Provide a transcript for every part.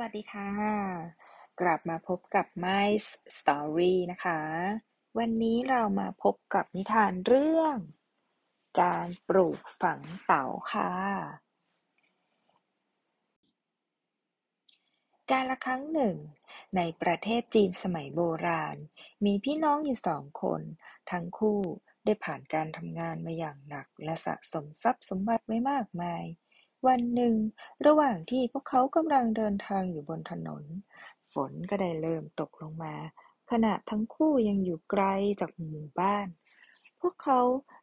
วัสดีค่ะ กลับมาพบกับ My Story นะคะ วันนี้เรามาพบกับนิทานเรื่อง การปลูกฝังเต่าค่ะ การละครั้งหนึ่ง ในประเทศจีนสมัยโบราณ มีพี่น้องอยู่สองคน ทั้งคู่ได้ผ่านการทำงานมาอย่างหนัก และสะสมทรัพย์สมบัติไว้มากมาย วันหนึ่ง ระหว่างที่พวกเขากำลังเดินทางอยู่บนถนน ฝนก็ได้เริ่มตกลงมา ขณะทั้งคู่ยังอยู่ไกลจากหมู่บ้าน พวกเขา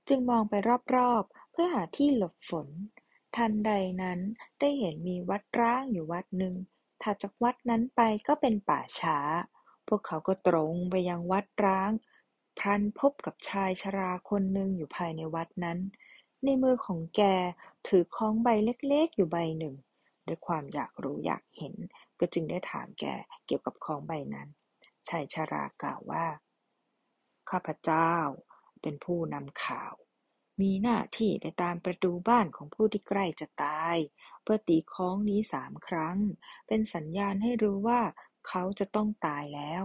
จึงมองไปรอบๆ เพื่อหาที่หลบฝน ทันใดนั้นได้เห็นมีวัดร้างอยู่วัดหนึ่งถัดจากวัดนั้นไปก็เป็นป่าช้า พวกเขาก็ตรงไปยังวัดร้าง พลันพบกับชายชราคนหนึ่งอยู่ภายในวัดนั้น ในมือของแกถือค้องใบเล็กๆ อยู่ใบหนึ่ง ด้วยความอยากรู้อยากเห็น ก็จึงได้ถามแกเกี่ยวกับค้องใบนั้นชายชรากล่าวว่า ข้าพเจ้าเป็นผู้นำข่าว มีหน้าที่ไปตามประตูบ้านของผู้ที่ใกล้จะตาย เพื่อตีค้องนี้สามครั้ง เป็นสัญญาณให้รู้ว่าเขาจะต้องตายแล้ว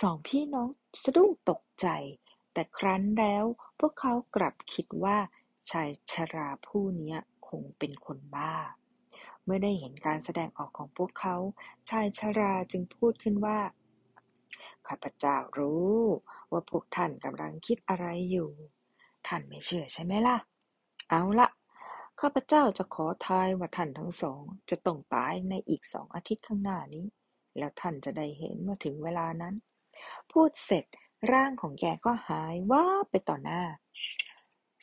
สองพี่น้องสะดุ้งตกใจ แต่ครั้นแล้วพวกเขากลับคิดว่า ชายชราผู้นี้คงเป็นคนบ้า เมื่อได้เห็นการแสดงออกของพวกเขา ชายชราจึงพูดขึ้นว่า ข้าพเจ้ารู้ว่าพวกท่านกำลังคิดอะไรอยู่ ท่านไม่เชื่อใช่ไหมล่ะ เอาละข้าพเจ้าจะขอทายว่าท่านทั้งสอง จะต้องตายในอีกสองอาทิตย์ข้างหน้านี้ แล้วท่านจะได้เห็นเมื่อถึงเวลานั้น พูดเสร็จร่างของแกก็หายว่าไปต่อหน้า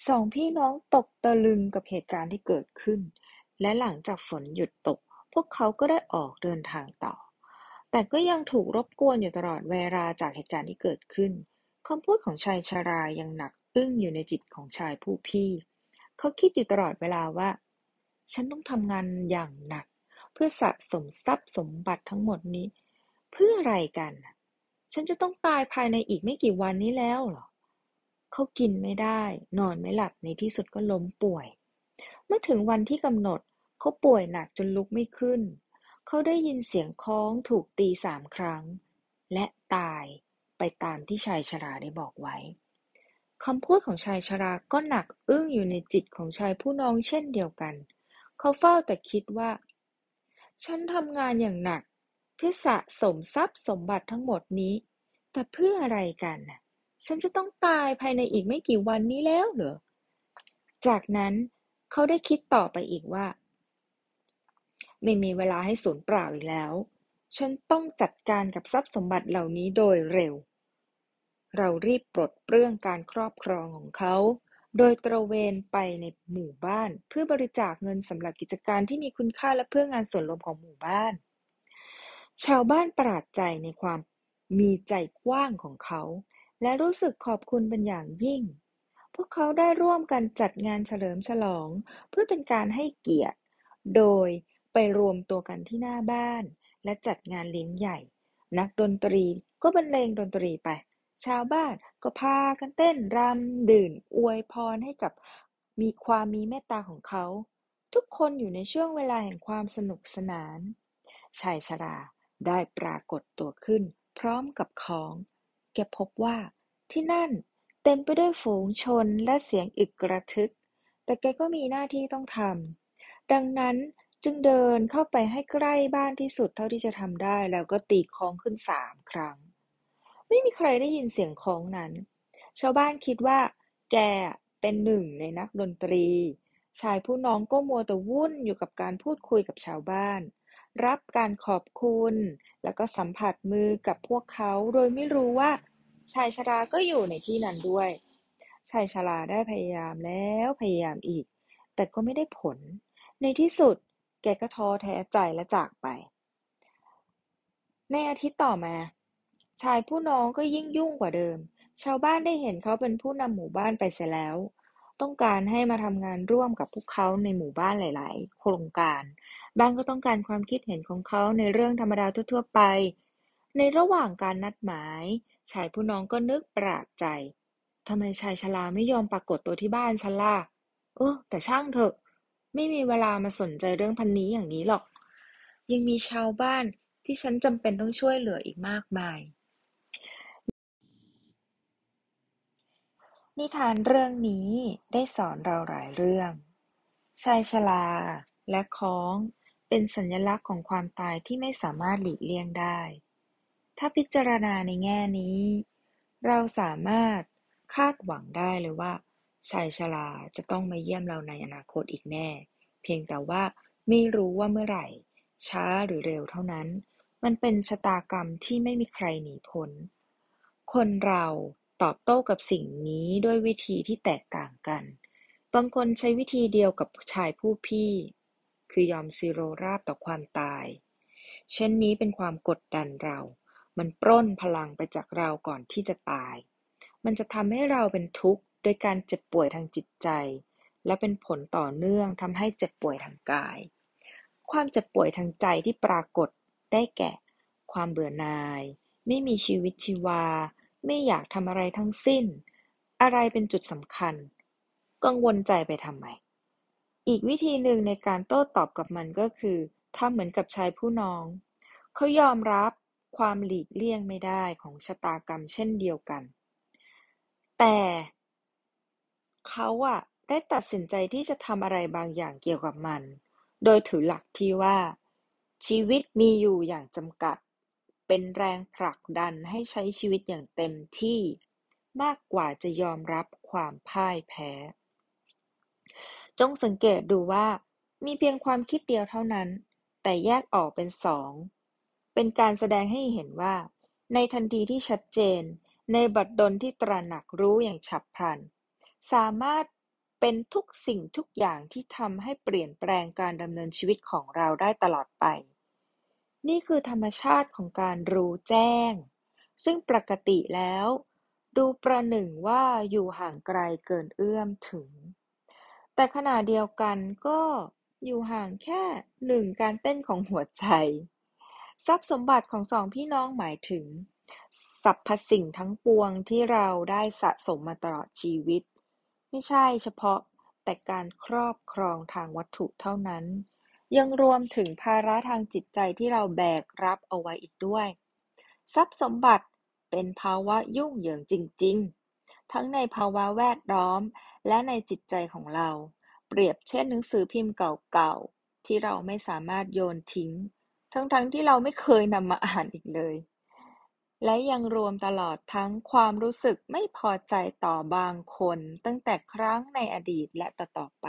สองพี่น้องตกตะลึงกับเหตุการณ์ที่เกิดขึ้น และหลังจากฝนหยุดตก พวกเขาก็ได้ออกเดินทางต่อ แต่ก็ยังถูกรบกวนอยู่ตลอดเวลาจากเหตุการณ์ที่เกิดขึ้นคำพูดของชายชารายังหนักอึ้งอยู่ในจิตของชายผู้พี่ เขาคิดอยู่ตลอดเวลาว่า ฉันต้องทำงานอย่างหนัก เพื่อสะสมทรัพย์สมบัติทั้งหมดนี้ เพื่ออะไรกัน ฉันจะต้องตายภายในอีกไม่กี่วันนี้แล้วเหรอ เขากินไม่ได้ นอนไม่หลับในที่สุดก็ล้มป่วย เมื่อถึงวันที่กำหนดเขาป่วยหนักจนลุกไม่ขึ้น เขาได้ยินเสียงคล้องถูกตีสามครั้ง และตายไปตามที่ชายชราได้บอกไว้คำพูดของชายชราก็หนักอึ้งอยู่ในจิตของชายผู้น้องเช่นเดียวกัน เขาเฝ้าแต่คิดว่า ฉันทำงานอย่างหนัก เพื่อสะสมทรัพย์สมบัติทั้งหมดนี้ แต่เพื่ออะไรกันน่ะ ฉันจะต้องตายภายในอีกไม่กี่วันนี้แล้วเหรอ จากนั้นเขาได้คิดต่อไปอีกว่า ไม่มีเวลาให้สูญเปล่าอีกแล้ว ฉันต้องจัดการกับทรัพย์สมบัติเหล่านี้โดยเร็ว เรารีบปลดเปลื้องการครอบครองของเขา โดยตระเวนไปในหมู่บ้าน เพื่อบริจาคเงินสำหรับกิจการที่มีคุณค่าและเพื่องานส่วนรวมของหมู่บ้าน ชาวบ้านประหลาดใจในความมีใจกว้างของเขา และรู้สึกขอบคุณเป็นอย่างยิ่ง พวกเขาได้ร่วมกันจัดงานเฉลิมฉลองเพื่อเป็นการให้เกียรติ โดยไปรวมตัวกันที่หน้าบ้าน และจัดงานเลี้ยงใหญ่ นักดนตรีก็บรรเลงดนตรีไป ชาวบ้านก็พากันเต้นรำดื่มอวยพรให้กับมีความมีเมตตาของเขา ทุกคนอยู่ในช่วงเวลาแห่งความสนุกสนาน ชายชราได้ปรากฏตัวขึ้นพร้อมกับของ แกพบว่าที่นั่นเต็มไปด้วยฝูงชนและเสียงอึกกระทึก แต่แกก็มีหน้าที่ต้องทำ ดังนั้นจึงเดินเข้าไปให้ใกล้บ้านที่สุดเท่าที่จะทำได้ แล้วก็ตีคล้องขึ้นสามครั้ง ไม่มีใครได้ยินเสียงคล้องนั้น ชาวบ้านคิดว่า แกเป็นหนึ่งในนักดนตรี ชายผู้น้องก็มัวแต่วุ่นอยู่กับการพูดคุยกับชาวบ้าน รับการขอบคุณ แล้วก็สัมผัสมือกับพวกเขาโดยไม่รู้ว่า ชายชราก็อยู่ในที่นั้นด้วย ชายชราได้พยายามแล้วพยายามอีก แต่ก็ไม่ได้ผล ในที่สุดแกก็ท้อแท้ใจและจากไป ในอาทิตย์ต่อมา ชายผู้น้องก็ยิ่งยุ่งกว่าเดิม ชาวบ้านได้เห็นเขาเป็นผู้นำหมู่บ้านไปเสียแล้ว ต้องการให้มาทำงานร่วมกับพวกเขาในหมู่บ้านหลาย ๆ โครงการบางก็ต้องการความคิดเห็นของเขาในเรื่องธรรมดาทั่ว ๆ ไป ในระหว่างการนัดหมาย ชายผู้น้องก็นึกประหลาบใจ ทำไมชายชราไม่ยอมปรากฏตัวที่บ้านฉันล่ะ เออ แต่ช่างเถอะ ไม่มีเวลามาสนใจเรื่องพันนี้อย่างนี้หรอก ยังมีชาวบ้านที่ฉันจำเป็นต้องช่วยเหลืออีกมากมาย นิทานเรื่องนี้ได้สอนเราหลายเรื่อง ชายชราและค้องเป็นสัญลักษณ์ของความตายที่ไม่สามารถหลีกเลี่ยงได้ ถ้าพิจารณาในแง่นี้ เราสามารถคาดหวังได้เลยว่าชายชราจะต้องมาเยี่ยมเราในอนาคตอีกแน่ เพียงแต่ว่าไม่รู้ว่าเมื่อไหร่ ช้าหรือเร็วเท่านั้น มันเป็นชะตากรรมที่ไม่มีใครหนีพ้น คนเราตอบโต้กับสิ่งนี้ด้วยวิธีที่แตกต่างกัน บางคนใช้วิธีเดียวกับชายผู้พี่ คือยอมซีโรราบต่อความตาย เช่นนี้เป็นความกดดันเรา มันปล้นพลังไปจากเราก่อนที่จะตาย มันจะทำให้เราเป็นทุกข์โดยการเจ็บป่วยทางจิตใจ และเป็นผลต่อเนื่องทำให้เจ็บป่วยทางกาย ความเจ็บป่วยทางใจที่ปรากฏได้แก่ ความเบื่อหน่าย ไม่มีชีวิตชีวา ไม่อยากทำอะไรทั้งสิ้น อะไรเป็นจุดสำคัญ กังวลใจไปทำไม อีกวิธีหนึ่งในการโต้ตอบกับมันก็คือทำเหมือนกับชายผู้น้อง เขายอมรับ ความหลีกเลี่ยงไม่ได้ของชะตากรรมเช่นเดียวกัน แต่เขาอะได้ตัดสินใจที่จะทำอะไรบางอย่างเกี่ยวกับมัน โดยถือหลักที่ว่า ชีวิตมีอยู่อย่างจำกัด เป็นแรงผลักดันให้ใช้ชีวิตอย่างเต็มที่มากกว่าจะยอมรับความพ่ายแพ้ จงสังเกตดูว่ามีเพียงความคิดเดียวเท่านั้น แต่แยกออกเป็นสอง เป็นการแสดงให้เห็นว่า ในทันทีที่ชัดเจน ในบัดดลที่ตระหนักรู้อย่างฉับพลัน สามารถเป็นทุกสิ่งทุกอย่างที่ทำให้เปลี่ยนแปลงการดำเนินชีวิตของเราได้ตลอดไป นี่คือธรรมชาติของการรู้แจ้ง ซึ่งปกติแล้ว ดูประหนึ่งว่าอยู่ห่างไกลเกินเอื้อมถึง แต่ขณะเดียวกันก็อยู่ห่างแค่หนึ่งการเต้นของหัวใจ ทรัพย์สมบัติของสองพี่น้องหมายถึง สรรพสิ่งทั้งปวงที่เราได้สะสมมาตลอดชีวิต ไม่ใช่เฉพาะแต่การครอบครองทางวัตถุเท่านั้น ยังรวมถึงภาระทางจิตใจที่เราแบกรับเอาไว้อีกด้วย ทรัพย์สมบัติเป็นภาวะยุ่งเหยิงจริง ๆ ทั้งในภาวะแวดล้อมและในจิตใจของเรา เปรียบเช่นหนังสือพิมพ์เก่าๆที่เราไม่สามารถโยนทิ้ง ทั้งๆทที่เราไม่เคยนำมาอ่านอีกเลย และยังรวมตลอดทั้งความรู้สึกไม่พอใจต่อบางคนตั้งแต่ครั้งในอดีตและต่อๆไป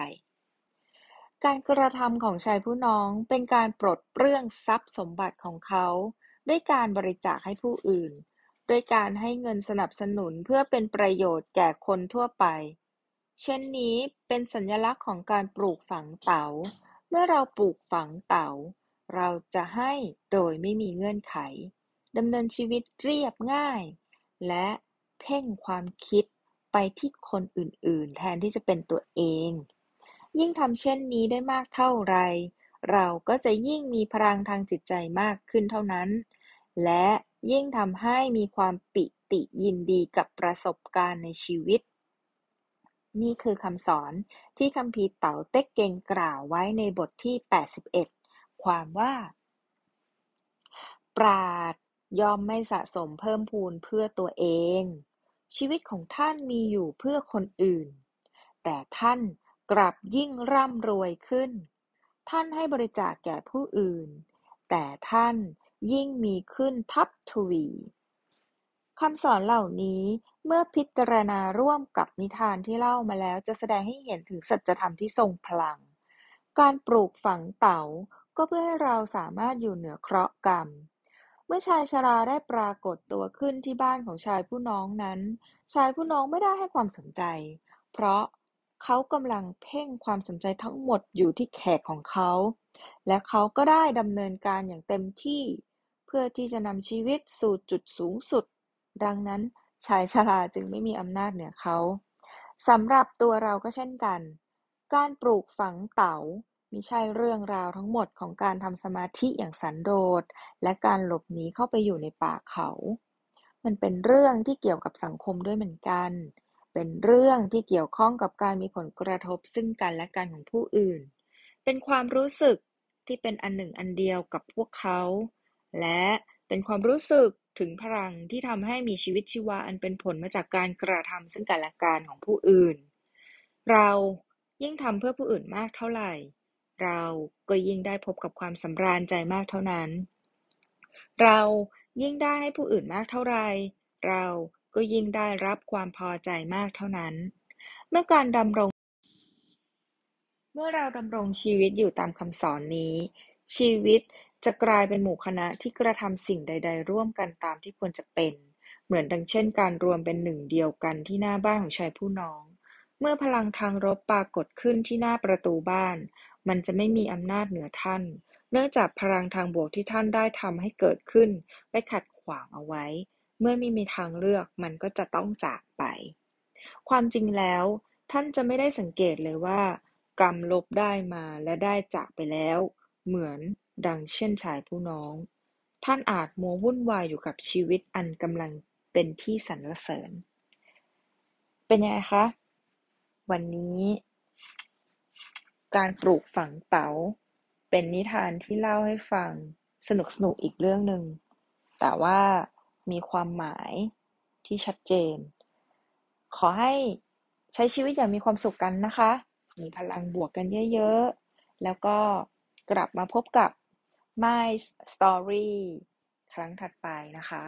การกระทำของชายผู้น้องเป็นการปลดเปลื้องทรัพย์สมบัติของเขา ด้วยการบริจาคให้ผู้อื่น ด้วยการให้เงินสนับสนุนเพื่อเป็นประโยชน์แก่คนทั่วไป เช่นนี้เป็นสัญลักษณ์ของการปลูกฝังเต๋าเมื่อเราปลูกฝังเต๋า เราจะให้โดยไม่มีเงื่อนไขดำเนินชีวิตเรียบง่าย และเพ่งความคิดไปที่คนอื่นๆ แทนที่จะเป็นตัวเอง ยิ่งทำเช่นนี้ได้มากเท่าไร เราก็จะยิ่งมีพลังทางจิตใจมากขึ้นเท่านั้น และยิ่งทำให้มีความปิติยินดีกับประสบการณ์ในชีวิต นี่คือคำสอนที่คัมภีร์เต๋าเต็กเกงกล่าวไว้ในบทที่ 81 ความว่า ปราดย่อมไม่สะสมเพิ่มพูนเพื่อตัวเอง ชีวิตของท่านมีอยู่เพื่อคนอื่น แต่ท่านกลับยิ่งร่ำรวยขึ้น ท่านให้บริจาคแก่ผู้อื่น แต่ท่านยิ่งมีขึ้นทับทวีคำสอนเหล่านี้เมื่อพิจารณาร่วมกับนิทานที่เล่ามาแล้วจะแสดงให้เห็นถึงสัจธรรมที่ทรงพลัง การปลูกฝังเต๋า ก็เพื่อให้เราสามารถอยู่เหนือเคราะห์กรรม เมื่อชายชราได้ปรากฏตัวขึ้นที่บ้านของชายผู้น้องนั้น ชายผู้น้องไม่ได้ให้ความสนใจ เพราะเขากำลังเพ่งความสนใจทั้งหมดอยู่ที่แขกของเขา และเขาก็ได้ดำเนินการอย่างเต็มที่ เพื่อที่จะนำชีวิตสู่จุดสูงสุด ดังนั้นชายชราจึงไม่มีอำนาจเหนือเขาสำหรับตัวเราก็เช่นกัน การปลูกฝังเต๋า มิใช่เรื่องราวทั้งหมดของการทำสมาธิอย่างสันโดษและการหลบหนีเข้าไปอยู่ในป่าเขา มันเป็นเรื่องที่เกี่ยวกับสังคมด้วยเหมือนกัน เป็นเรื่องที่เกี่ยวข้องกับการมีผลกระทบซึ่งกันและกันของผู้อื่น เป็นความรู้สึกที่เป็นอันหนึ่งอันเดียวกับพวกเขา และเป็นความรู้สึกถึงพลังที่ทำให้มีชีวิตชีวาอันเป็นผลมาจากการกระทำซึ่งกันและกันของผู้อื่น เรายิ่งทำเพื่อผู้อื่นมากเท่าไหร่ เราก็ยิ่งได้พบกับความสำราญใจมากเท่านั้น เรายิ่งได้ให้ผู้อื่นมากเท่าไร เราก็ยิ่งได้รับความพอใจมากเท่านั้น เมื่อการดำรง เมื่อเราดำรงชีวิตอยู่ตามคำสอนนี้ ชีวิตจะกลายเป็นหมู่คณะที่กระทำสิ่งใด ๆ ร่วมกันตามที่ควรจะเป็น เหมือนดังเช่น การรวมเป็นหนึ่งเดียวกันที่หน้าบ้านของชายผู้น้อง เมื่อพลังทางรบปรากฏขึ้นที่หน้าประตูบ้าน มันจะไม่มีอำนาจเหนือท่าน เนื่องจากพลังทางบวกที่ท่านได้ทำให้เกิดขึ้นไปขัดขวางเอาไว้ เมื่อไม่มีทางเลือกมันก็จะต้องจากไป ความจริงแล้ว ท่านจะไม่ได้สังเกตเลยว่า กรรมลบได้มาและได้จากไปแล้ว เหมือนดังเช่นชายผู้น้อง ท่านอาจมัววุ่นวายอยู่กับชีวิตอันกำลังเป็นที่สรรเสริญ เป็นยังไงคะ วันนี้ การปลูกฝังเต๋า เป็นนิทานที่เล่าให้ฟังสนุกสนุกอีกเรื่องหนึ่ง แต่ว่ามีความหมายที่ชัดเจน ขอให้ใช้ชีวิตอย่างมีความสุขกันนะคะ มีพลังบวกกันเยอะๆ แล้วก็กลับมาพบกับ My Story ครั้งถัดไปนะคะ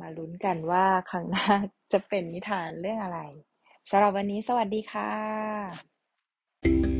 มาลุ้นกันว่าครั้งหน้าจะเป็นนิทานเรื่องอะไรสำหรับวันนี้สวัสดีค่ะ